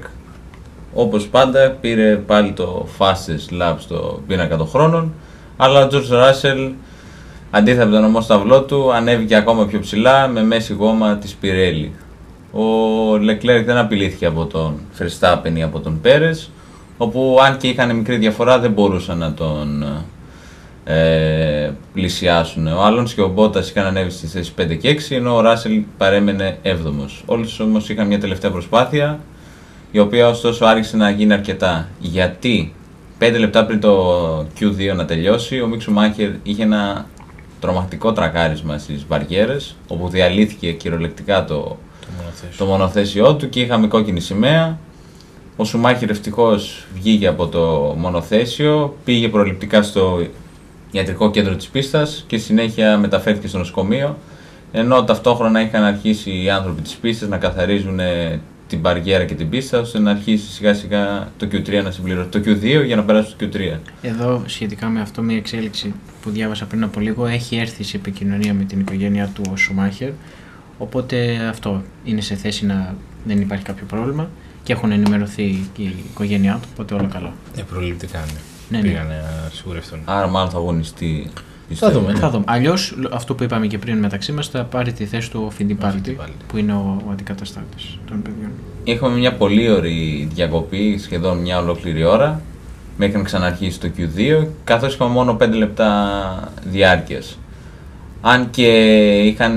Speaker 3: όπως πάντα πήρε πάλι το fastest lap στο πίνακα των χρόνων αλλά ο George Russell αντίθετα από τον ομό σταυλό του ανέβηκε ακόμα πιο ψηλά με μέση γόμα της Pirelli. Ο Leclerc δεν απειλήθηκε από τον Verstappen ή από τον Perez όπου αν και είχαν μικρή διαφορά δεν μπορούσαν να τον ε, πλησιάσουν. Ο Άλλον και ο Μπότας είχαν ανέβει στις θέσεις 5 και 6, ενώ ο Ράσελ παρέμενε 7ο. Όλοι όμως είχαν μια τελευταία προσπάθεια, η οποία ωστόσο άρχισε να γίνει αρκετά. Γιατί 5 λεπτά πριν το Q2 να τελειώσει, ο Μίξου Μάχερ είχε ένα τρομακτικό τρακάρισμα στις βαριέρες, όπου διαλύθηκε κυριολεκτικά το,
Speaker 1: Το μονοθέσιο.
Speaker 3: το μονοθέσιό του και είχαμε κόκκινη σημαία. Ο Σουμάχερ ευτυχώς βγήκε από το μονοθέσιο, πήγε προληπτικά στο ιατρικό κέντρο της πίστας και συνέχεια μεταφέρθηκε στο νοσοκομείο. Ενώ ταυτόχρονα είχαν αρχίσει οι άνθρωποι της πίστας να καθαρίζουν ε, την μπαριέρα και την πίστα ώστε να αρχίσει σιγά σιγά το Q3 να συμπληρωθεί. Το Q2 για να περάσει στο Q3.
Speaker 2: Εδώ σχετικά με αυτό μια εξέλιξη που διάβασα πριν από λίγο έχει έρθει σε επικοινωνία με την οικογένειά του ο Σουμάχερ οπότε αυτό είναι σε θέση να δεν υπάρχει κάποιο πρόβλημα και έχουν ενημερωθεί και η οικογένειά του οπότε όλα καλά.
Speaker 1: Ε, προληπτικά ναι.
Speaker 2: Ναι, ναι.
Speaker 1: Πήγανε να σιγουρευτούν.
Speaker 3: Άρα μάλλον θα αγωνιστεί.
Speaker 1: Θα
Speaker 3: πιστεύω.
Speaker 1: δούμε.
Speaker 2: Θα δούμε. Αλλιώς αυτό που είπαμε και πριν μεταξύ μας θα πάρει τη θέση του ο Φιντιπάλτη
Speaker 1: Fittipaldi.
Speaker 2: που είναι ο, ο αντικαταστάτης των παιδιών.
Speaker 3: Είχαμε μια πολύ ωραία διακοπή, σχεδόν μια ολόκληρη ώρα, μέχρι να ξαναρχίσει το Q2, καθώς είχαμε μόνο 5 λεπτά διάρκειας. Αν και είχαν,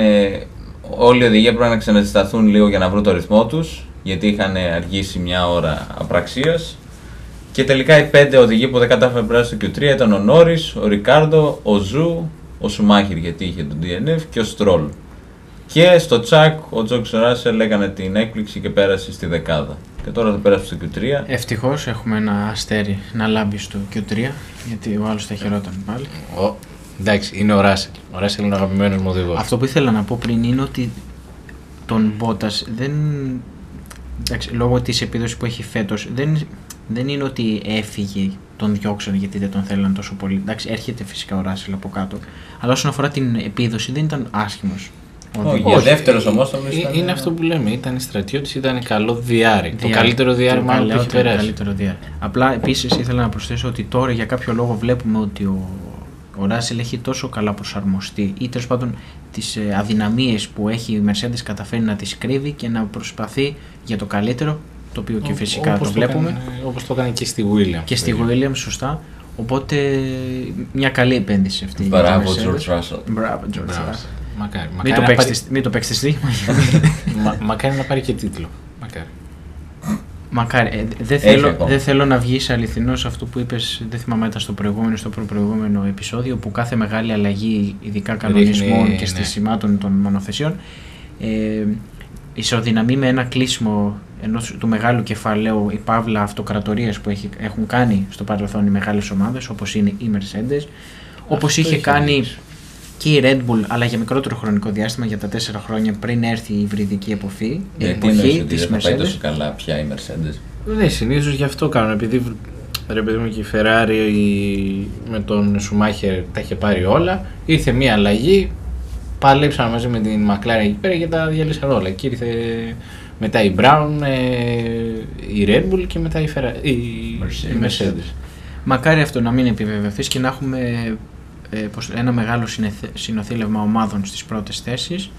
Speaker 3: όλοι οι οδηγοί έπρεπε να ξαναζεσταθούν λίγο για να βρουν το ρυθμό τους, γιατί είχαν αργήσει μια ώρα απραξίας. Και τελικά οι 5 οδηγοί που δεν κατάφεραν να περάσουν στο Q3 ήταν ο Νόρις, ο Ρικάρντο, ο Ζου, ο Σουμάχερ γιατί είχε τον DNF και ο Στρόλ. Και στο τσακ ο Τζόξ Ράσελ έκανε την έκπληξη και πέρασε στη δεκάδα. Και τώρα θα πέρασε στο Q3.
Speaker 2: Ευτυχώς έχουμε ένα αστέρι να λάμπει στο Q3 γιατί ο άλλος θα χαιρόταν πάλι.
Speaker 1: Ο, εντάξει, είναι ο Ράσελ. Ο Ράσελ είναι ο αγαπημένος μου οδηγός.
Speaker 2: Αυτό που ήθελα να πω πριν είναι ότι τον Μπότας δεν. Εντάξει, λόγω της επίδοσης που έχει φέτος, δεν, δεν είναι ότι έφυγε, τον διώξαν γιατί δεν τον θέλαν τόσο πολύ. Εντάξει, έρχεται φυσικά ο Ράσελ από κάτω. Αλλά όσον αφορά την επίδοση, δεν ήταν άσχημος.
Speaker 3: Όχι, ο δεύτερος όμως όμως
Speaker 1: Ε,
Speaker 3: ήταν-
Speaker 1: Είναι αυτό που λέμε. Ήταν στρατιώτη, ήταν καλό διάρρη. Το
Speaker 2: Διάρρη.
Speaker 1: καλύτερο διάρρη
Speaker 2: Το
Speaker 1: μάλλον που έχει
Speaker 2: καλύτερο-
Speaker 1: περάσει.
Speaker 2: καλύτερο διάρρη. Απλά επίσης ήθελα να προσθέσω ότι τώρα για κάποιο λόγο βλέπουμε ότι ο, ο Ράσελ έχει τόσο καλά προσαρμοστεί ή τέλος πάντων τις αδυναμίες που έχει η Mercedes καταφέρει να τις κρύβει και να προσπαθεί για το καλύτερο το οποίο και
Speaker 1: Ό-
Speaker 2: φυσικά
Speaker 1: όπως
Speaker 2: το βλέπουμε.
Speaker 1: έκανε- όπως το έκανε και στη Williams.
Speaker 2: Και στη Williams, σωστά. Οπότε μια καλή επένδυση αυτή. για τη
Speaker 3: Μπράβο,
Speaker 2: Mercedes.
Speaker 3: George Russell.
Speaker 2: Μπράβο, George
Speaker 1: Μπράβο.
Speaker 2: Russell.
Speaker 1: Μακάρι,
Speaker 2: Μην
Speaker 1: μακάρι,
Speaker 2: το
Speaker 1: να
Speaker 2: παίξεις
Speaker 1: πάρει,
Speaker 2: στη- Μην το παίξεις στη
Speaker 1: μα, μακάρι να πάρει και τίτλο. Μακάρι.
Speaker 2: Μακάρι. Ε, δεν,
Speaker 3: Έχει
Speaker 2: θέλω,
Speaker 3: ακόμα.
Speaker 2: δεν θέλω να βγεις αληθινό αυτό που είπες, δεν θυμάμαι, ήταν στο προηγούμενο, στο προηγούμενο επεισόδιο, που κάθε μεγάλη αλλαγή, ειδικά κανονισμών
Speaker 1: Ρίχνει,
Speaker 2: και
Speaker 1: ναι.
Speaker 2: στισιμάτων των μονοθεσιών, ε, ισοδυναμεί με ένα κλείσιμο ενός, του μεγάλου κεφαλαίου, η παύλα αυτοκρατορίες που έχει, έχουν κάνει στο παρελθόν οι μεγάλες ομάδες, όπως είναι η Mercedes, όπως
Speaker 1: Αυτό
Speaker 2: είχε
Speaker 1: έχει
Speaker 2: κάνει
Speaker 1: δείξει.
Speaker 2: και η Red Bull, αλλά για μικρότερο χρονικό διάστημα, για τα τέσσερα χρόνια πριν έρθει η υβριδική εποφή,
Speaker 3: Γιατί
Speaker 2: εποχή
Speaker 3: εννοείς ότι
Speaker 2: της
Speaker 3: δεν θα πάει
Speaker 2: Mercedes.
Speaker 3: τόσο καλά πια η Mercedes;
Speaker 1: Ναι, συνήθως γι' αυτό κάνουν. Επειδή ρε παιδί μου και η Ferrari με τον Σουμάχερ τα είχε πάρει όλα, ήρθε μια αλλαγή. Παλέψαν μαζί με την McLaren εκεί πέρα και τα διαλύσαν όλα. Και ήρθε μετά η Brown, ε, η Red Bull και μετά η, Ferrari, η, η Mercedes.
Speaker 2: Μακάρι αυτό να μην επιβεβαιωθείς και να έχουμε ε, πως, ένα μεγάλο συνεθ- συνοθήλευμα ομάδων στις πρώτες θέσεις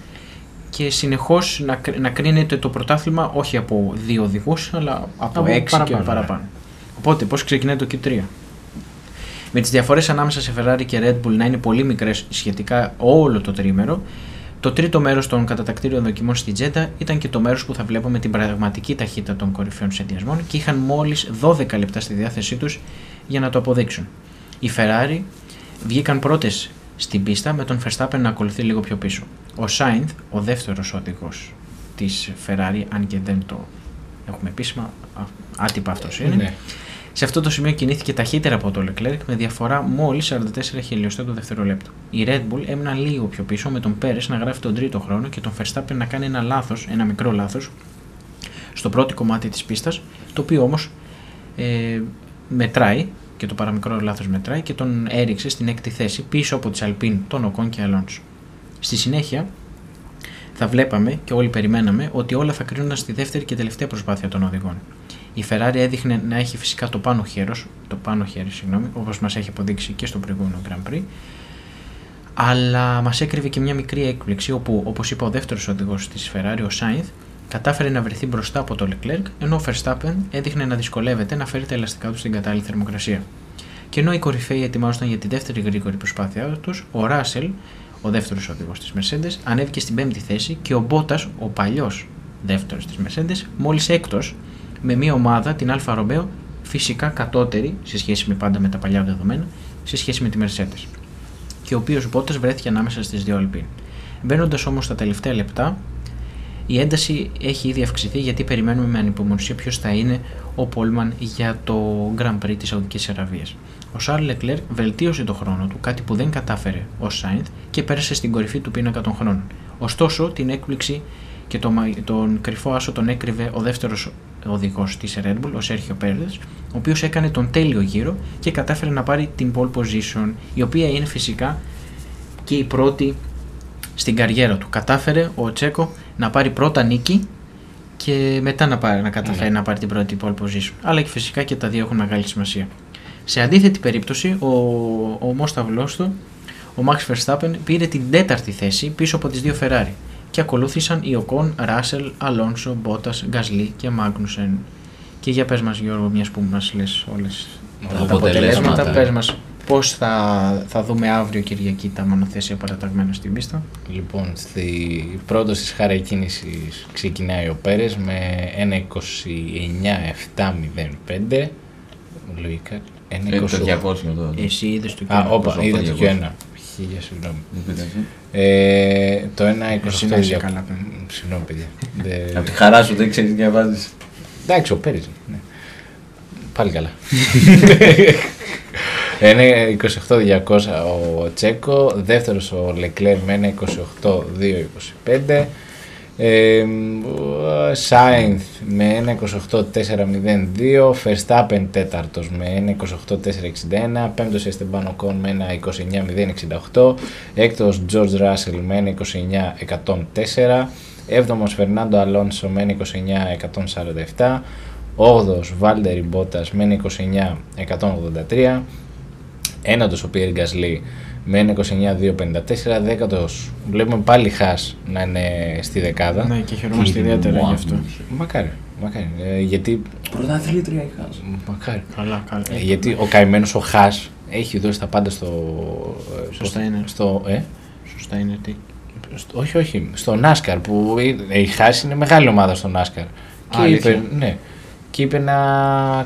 Speaker 2: και συνεχώς να, κρ- να κρίνεται το πρωτάθλημα όχι από δύο οδηγούς αλλά από,
Speaker 1: Από
Speaker 2: έξι
Speaker 1: παραπάνω,
Speaker 2: και παραπάνω. Οπότε πώς ξεκινάει το Q3. Με τις διαφορές ανάμεσα σε Ferrari και Red Bull να είναι πολύ μικρές σχετικά όλο το τρίμερο, το τρίτο μέρος των κατατακτήριων δοκιμών στη Τζέντα ήταν και το μέρος που θα βλέπουμε την πραγματική ταχύτητα των κορυφαίων συνδυασμών και είχαν μόλις 12 λεπτά στη διάθεσή τους για να το αποδείξουν. Οι Ferrari βγήκαν πρώτες στην πίστα με τον Verstappen να ακολουθεί λίγο πιο πίσω. Ο Sainz, ο δεύτερος οδηγός της Ferrari, αν και δεν το έχουμε επίσημα, α- άτυπα αυτός είναι,
Speaker 1: Ναι.
Speaker 2: Σε αυτό το σημείο κινήθηκε ταχύτερα από το Leclerc με διαφορά μόλις 44 χιλιοστά το δευτερόλεπτο. Η Red Bull έμειναν λίγο πιο πίσω με τον Πέρε να γράφει τον τρίτο χρόνο και τον Verstappen να κάνει ένα λάθος, ένα μικρό λάθος, στο πρώτο κομμάτι της πίστας, το οποίο όμως ε, μετράει και το παραμικρό λάθος μετράει και τον έριξε στην έκτη θέση πίσω από τις Αλπίν, τον Οκόν και Αλόνσο. Στη συνέχεια θα βλέπαμε και όλοι περιμέναμε ότι όλα θα κρίνονταν στη δεύτερη και τελευταία προσπάθεια των οδηγών. Η Ferrari έδειχνε να έχει φυσικά το πάνω χέρος, το πάνω χέρι, συγγνώμη, όπως μας έχει αποδείξει και στο προηγούμενο Grand Prix, αλλά μας έκρυβε και μια μικρή έκπληξη όπου, όπως είπε ο δεύτερος οδηγός της Ferrari, ο Sainz, κατάφερε να βρεθεί μπροστά από το Leclerc, ενώ ο Verstappen έδειχνε να δυσκολεύεται να φέρει τα ελαστικά του στην κατάλληλη θερμοκρασία. Και ενώ οι κορυφαίοι ετοιμάζονταν για τη δεύτερη γρήγορη προσπάθειά τους, ο Ράσελ, ο δεύτερος οδηγός της Mercedes, ανέβηκε στην πέμπτη θέση και ο Μπότα, ο παλιός δεύτερος της Mercedes, μόλις έκτος με μια ομάδα, την Αλφα Ρομπέο, φυσικά κατώτερη σε σχέση με πάντα με τα παλιά δεδομένα, σε σχέση με τη Mercedes. Και ο οποίος Μπότα βρέθηκε ανάμεσα στις δύο Αλπίν. Μπαίνοντας όμως στα τελευταία λεπτά, η ένταση έχει ήδη αυξηθεί γιατί περιμένουμε με ανυπομονησία ποιος θα είναι ο Πόλμαν για το Grand Prix της Σαουδικής Αραβίας. Ο Σάρλ Λεκλέρ βελτίωσε το χρόνο του, κάτι που δεν κατάφερε ο Σάινθ και πέρασε στην κορυφή του πίνακα των χρόνων. Ωστόσο, την έκπληξη και το, μα- τον κρυφό άσο τον έκρυβε ο δεύτερος οδηγό της Red Bull, ο Σέρχιο Πέρδε, ο οποίος έκανε τον τέλειο γύρο και κατάφερε να πάρει την pole position, η οποία είναι φυσικά και η πρώτη στην καριέρα του. Κατάφερε ο Τσέκο να πάρει πρώτα νίκη και μετά να, πάρει, να καταφέρει
Speaker 1: Ναι.
Speaker 2: να πάρει την πρώτη pole position. Αλλά και φυσικά και τα δύο έχουν μεγάλη σημασία. Σε αντίθετη περίπτωση, ο, ο Μόσταυλός του, ο Max Verstappen, πήρε την τέταρτη θέση πίσω από τις δύο Ferrari και ακολούθησαν οι Οκόν, Ράσελ, Αλόνσο, Μπότας, Γκασλί και Μάγνουσεν. Και για πες μας Γιώργο, μιας που μας λες όλες
Speaker 3: Τα
Speaker 2: τα αποτελέσματα,
Speaker 3: αποτελέσματα.
Speaker 2: πες μας πώς θα, θα δούμε αύριο Κυριακή τα μονοθέσια παραταγμένα στην πίστα.
Speaker 1: Λοιπόν, στη πρώτος της χάρα κίνησης ξεκινάει ο Πέρες με 1.29.705. Λογικά.
Speaker 3: Ε, το
Speaker 1: 1.28.
Speaker 3: 200 εδώ.
Speaker 2: Εσύ είδες το
Speaker 1: Α,
Speaker 2: κείμενο.
Speaker 1: όπα,
Speaker 3: το
Speaker 1: είδα το
Speaker 3: 200.
Speaker 1: Και ένα. Χίλια, συγγνώμη.
Speaker 3: Μου πείτε εσύ.
Speaker 1: Ε, το
Speaker 2: Εσύ να είσαι
Speaker 1: 1.28.
Speaker 2: καλά, παιδί.
Speaker 1: Συγγνώμη, παιδιά. Δεν-
Speaker 3: Από τη χαρά σου δεν ξέρεις τι διαβάζει.
Speaker 1: Εντάξει, ο Πέρες. Ναι. Πάλι καλά. Είναι 28-200 ο Τσέκο, δεύτερος ο Λεκλέρ με ένα 28-2-25. Ε, Σάινθ με ένα 28-4-0-2, Verstappen τέταρτος με ένα 28-4-61, πέμπτος Εστεμπάν Οκόν με ένα 29-0-68, έκτος George Russell με ένα 29-104, έβδομος Φερνάντο Αλόνσο με ένα 29-147, 8ος Βάλτερη Μπότας με ένα 29-183, ένατος ο Πιέρ Γκασλή με ένα 29-254, δέκατος βλέπουμε πάλι Χάς να είναι στη δεκάδα.
Speaker 2: Ναι, και χαιρόμαστε ιδιαίτερα γι' αυτό.
Speaker 1: Μακάρι, Μακάρι. Ε, γιατί.
Speaker 3: Πρωταθλήτρια η Χάζ.
Speaker 1: Μακάρι.
Speaker 2: Καλά, καλά.
Speaker 1: Ε, γιατί ο καημένος ο Χάς έχει δώσει τα πάντα στο. ε,
Speaker 2: Σωστά
Speaker 1: πώς-
Speaker 2: είναι.
Speaker 1: Στο, ε,
Speaker 2: Σωστά είναι τι;
Speaker 1: στο- όχι, όχι. Στο NASCAR που η- η Χάς είναι μεγάλη ομάδα στο NASCAR. Και
Speaker 2: αλήθεια.
Speaker 1: είπε, ναι, και είπε να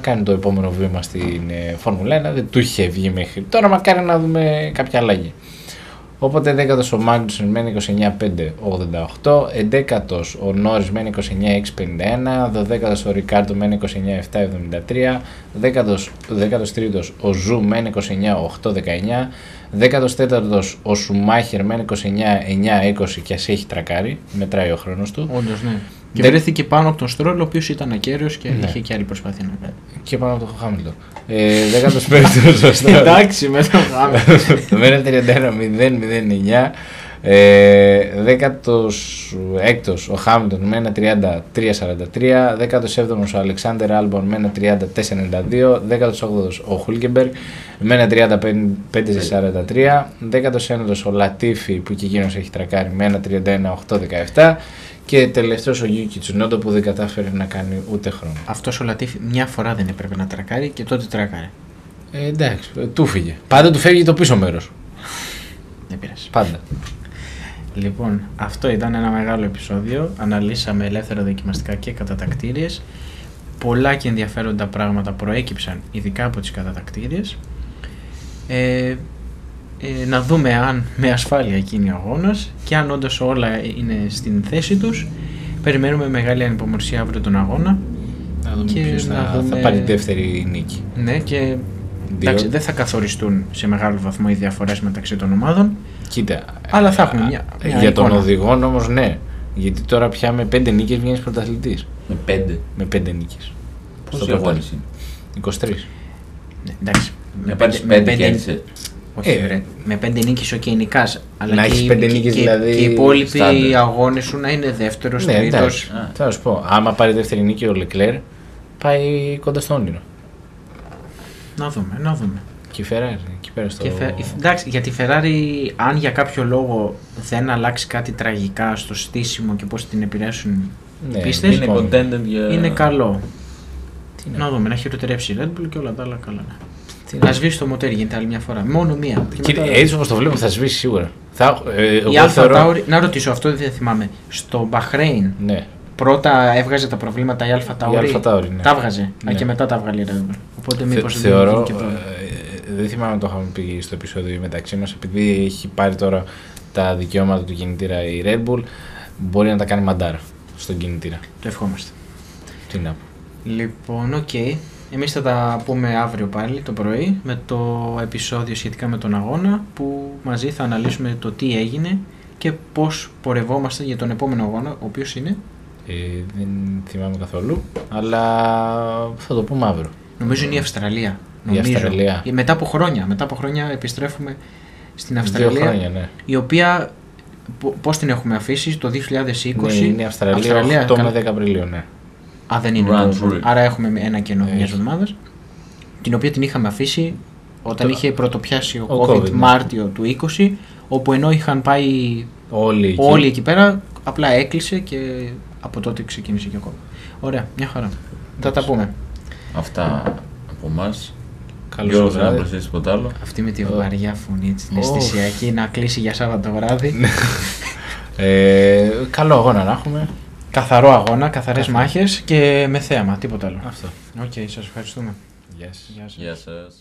Speaker 1: κάνει το επόμενο βήμα στην ε, Φόρμουλα 1. Δεν του είχε βγει μέχρι τώρα. Μακάρι να δούμε κάποια αλλαγή. Οπότε 10ο ο Μάγνουσον με 29-5-88, 11ο ο Νόρις με 29-6-51, 12ο ο Ρικάρντο με 29-7-73, 13ο ο Ζου με 29-8-19, 14ο ο Σουμάχερ με 29-9-20 και ας έχει τρακάρει, μετράει ο χρόνος του.
Speaker 2: Όντως, ναι. Και
Speaker 1: Δεν-
Speaker 2: βρέθηκε πάνω από τον Στρόλ, ο οποίος ήταν ακέραιος και
Speaker 1: Ναι.
Speaker 2: είχε και άλλη προσπάθεια να κάνει.
Speaker 1: Και πάνω από το Χάμιλτον. Ε, 15ο ο Στρόλ.
Speaker 2: Εντάξει, με το γάμο.
Speaker 1: με ένα 31-0-0-9. Ε, 16ο ο Χάμιλτον με ένα 33-43. 17ο ο Αλεξάνδρ Άλμπον με ένα 34-92. 18ο ο Χούλκεμπεργκ με ένα 35-43. 19ο ο Λατίφι που και εκείνος έχει τρακάρει με ένα 31-8-17. Και τελευταίος ο Γιούκι Τσουνόντα που δεν κατάφερε να κάνει ούτε χρόνο.
Speaker 2: Αυτός ο Λατίφι μια φορά δεν έπρεπε να τρακάρει και τότε τρακάρει.
Speaker 1: Ε, εντάξει, ε, του 'φυγε. Πάντα του φεύγει το πίσω μέρος.
Speaker 2: Δεν πειράζει.
Speaker 1: Πάντα.
Speaker 2: Λοιπόν, αυτό ήταν ένα μεγάλο επεισόδιο. Αναλύσαμε ελεύθερα δοκιμαστικά και κατατακτήριες. Πολλά και ενδιαφέροντα πράγματα προέκυψαν, ειδικά από τις κατατακτήριες. Ε, ε, να δούμε αν με ασφάλεια γίνει ο αγώνας και αν όντως όλα είναι στην θέση τους. Περιμένουμε μεγάλη ανυπομονησία αύριο τον αγώνα.
Speaker 1: Να δούμε
Speaker 2: Και
Speaker 1: ποιος
Speaker 2: να
Speaker 1: θα,
Speaker 2: δούμε-
Speaker 1: θα πάρει δεύτερη νίκη.
Speaker 2: Ναι, και
Speaker 1: Διότι-
Speaker 2: εντάξει, δεν θα καθοριστούν σε μεγάλο βαθμό οι διαφορές μεταξύ των ομάδων.
Speaker 1: Κοίτα.
Speaker 2: Αλλά θα έχουμε
Speaker 1: ε,
Speaker 2: μια-
Speaker 1: ε,
Speaker 2: μια
Speaker 1: για τον
Speaker 2: εικόνα.
Speaker 1: οδηγό όμως ναι. Γιατί τώρα πια με πέντε νίκες βγαίνει πρωταθλητής.
Speaker 3: Με πέντε.
Speaker 1: Με πέντε νίκες.
Speaker 3: Πόσοι αγώνες είναι;
Speaker 1: 23.
Speaker 2: Ναι, εντάξει.
Speaker 3: Να πάρεις πέντε και έτσι.
Speaker 2: Όχι,
Speaker 1: Ε,
Speaker 2: ρε. Με πέντε νίκες ο και νικάς, Αλλά
Speaker 1: Να
Speaker 2: και,
Speaker 1: έχεις
Speaker 2: οι-
Speaker 1: πέντε
Speaker 2: και-
Speaker 1: νίκες,
Speaker 2: και-
Speaker 1: δηλαδή,
Speaker 2: Και οι υπόλοιποι
Speaker 3: στάνταρ.
Speaker 2: αγώνες σου να είναι δεύτερος,
Speaker 1: Ναι,
Speaker 2: τρίτος.
Speaker 1: εντάξει.
Speaker 3: Α.
Speaker 1: Θα σου πω, άμα πάρει δεύτερη νίκη ο Λεκλέρ, πάει κοντά στο όνειρο.
Speaker 2: Να δούμε, να δούμε.
Speaker 1: Και η Ferrari, εκεί πέρα στο.
Speaker 2: Και Φε- εντάξει, για τη Ferrari, αν για κάποιο λόγο δεν αλλάξει κάτι τραγικά στο στήσιμο και πώς την επηρεάσουν
Speaker 1: Ναι,
Speaker 2: οι πίστες,
Speaker 3: Είναι
Speaker 1: Λοιπόν,
Speaker 3: contender για...
Speaker 2: είναι καλό.
Speaker 1: Τι να-
Speaker 2: Να δούμε, να χειροτερέψει η Red Bull και όλα τα άλλα καλά. Ναι.
Speaker 1: τι
Speaker 2: Να
Speaker 1: να-
Speaker 2: σβήσει το μοτέρ γίνεται άλλη μια φορά. Μόνο μία. Και
Speaker 1: Κύριε,
Speaker 2: μετά-
Speaker 1: έτσι όπως το βλέπω θα σβήσει σίγουρα. Θα, ε, εγώ
Speaker 2: Η Alpha
Speaker 1: θεωρώ-
Speaker 2: Tauri, να ρωτήσω, αυτό δεν θυμάμαι. Στο Bahrain
Speaker 1: Ναι,
Speaker 2: πρώτα έβγαζε τα προβλήματα η Alpha Tauri.
Speaker 1: η Alpha Tauri, ναι.
Speaker 2: Τα έβγαζε. Α,
Speaker 1: Ναι.
Speaker 2: και μετά τα έβγαλε η Red Bull. Οπότε
Speaker 1: Θε-
Speaker 2: μήπως δεν
Speaker 1: θεωρώ,
Speaker 2: γίνει και πρόβλημα.
Speaker 1: ε, δεν θυμάμαι αν το είχαμε πει στο επεισόδιο μεταξύ μας, επειδή έχει πάρει τώρα τα δικαιώματα του κινητήρα η Red Bull, μπορεί να τα κάνει μαντάρα στον κινητήρα.
Speaker 2: Το ευχόμαστε.
Speaker 1: Τι να πω.
Speaker 2: Λοιπόν, οκ. Εμείς θα τα πούμε αύριο πάλι το πρωί με το επεισόδιο σχετικά με τον αγώνα που μαζί θα αναλύσουμε το τι έγινε και πώς πορευόμαστε για τον επόμενο αγώνα, ο οποίος είναι,
Speaker 1: Ε, δεν θυμάμαι καθόλου, αλλά θα το πούμε αύριο.
Speaker 2: νομίζω είναι η Αυστραλία.
Speaker 1: Η
Speaker 2: Νομίζω.
Speaker 1: Αυστραλία.
Speaker 2: Ε, Μετά από χρόνια, μετά από χρόνια επιστρέφουμε στην Αυστραλία.
Speaker 1: Δύο χρόνια, ναι.
Speaker 2: η οποία πο- πώς την έχουμε αφήσει το 2020
Speaker 1: ναι είναι η Αυστραλία, 8
Speaker 2: καλά.
Speaker 1: με 10 Απριλίου, ναι.
Speaker 2: Α, δεν είναι
Speaker 3: Grand
Speaker 2: το-
Speaker 3: Prix.
Speaker 2: Άρα έχουμε ένα κενό
Speaker 1: Έχει.
Speaker 2: μιας εβδομάδας. Την οποία την είχαμε αφήσει όταν
Speaker 1: Το-
Speaker 2: είχε πρωτοπιάσει ο,
Speaker 1: ο
Speaker 2: COVID,
Speaker 1: COVID, ναι.
Speaker 2: Μάρτιο του 20, όπου ενώ είχαν πάει
Speaker 1: Όλοι εκεί.
Speaker 2: όλοι εκεί πέρα, απλά έκλεισε και από τότε ξεκίνησε και ακόμα. Ωραία, μια χαρά. Θα τα πούμε.
Speaker 3: Αυτά από εμάς.
Speaker 1: Καλό βράδυ.
Speaker 3: Γιώργο, θέλεις να προσθέσεις τίποτα άλλο.
Speaker 2: Αυτή με τη
Speaker 1: Ω.
Speaker 2: βαριά φωνή έτσι, την
Speaker 1: Ω.
Speaker 2: αισθησιακή να κλείσει για Σάββατο βράδυ.
Speaker 1: Ε, καλό αγώνα να έχουμε.
Speaker 2: Καθαρό αγώνα, καθαρές
Speaker 1: Καθαρό.
Speaker 2: μάχες και με θέαμα, τίποτα άλλο.
Speaker 1: Αυτό.
Speaker 2: Οκ, σας ευχαριστούμε.
Speaker 1: Γεια σας.
Speaker 2: Γεια σας.
Speaker 3: Γεια σας.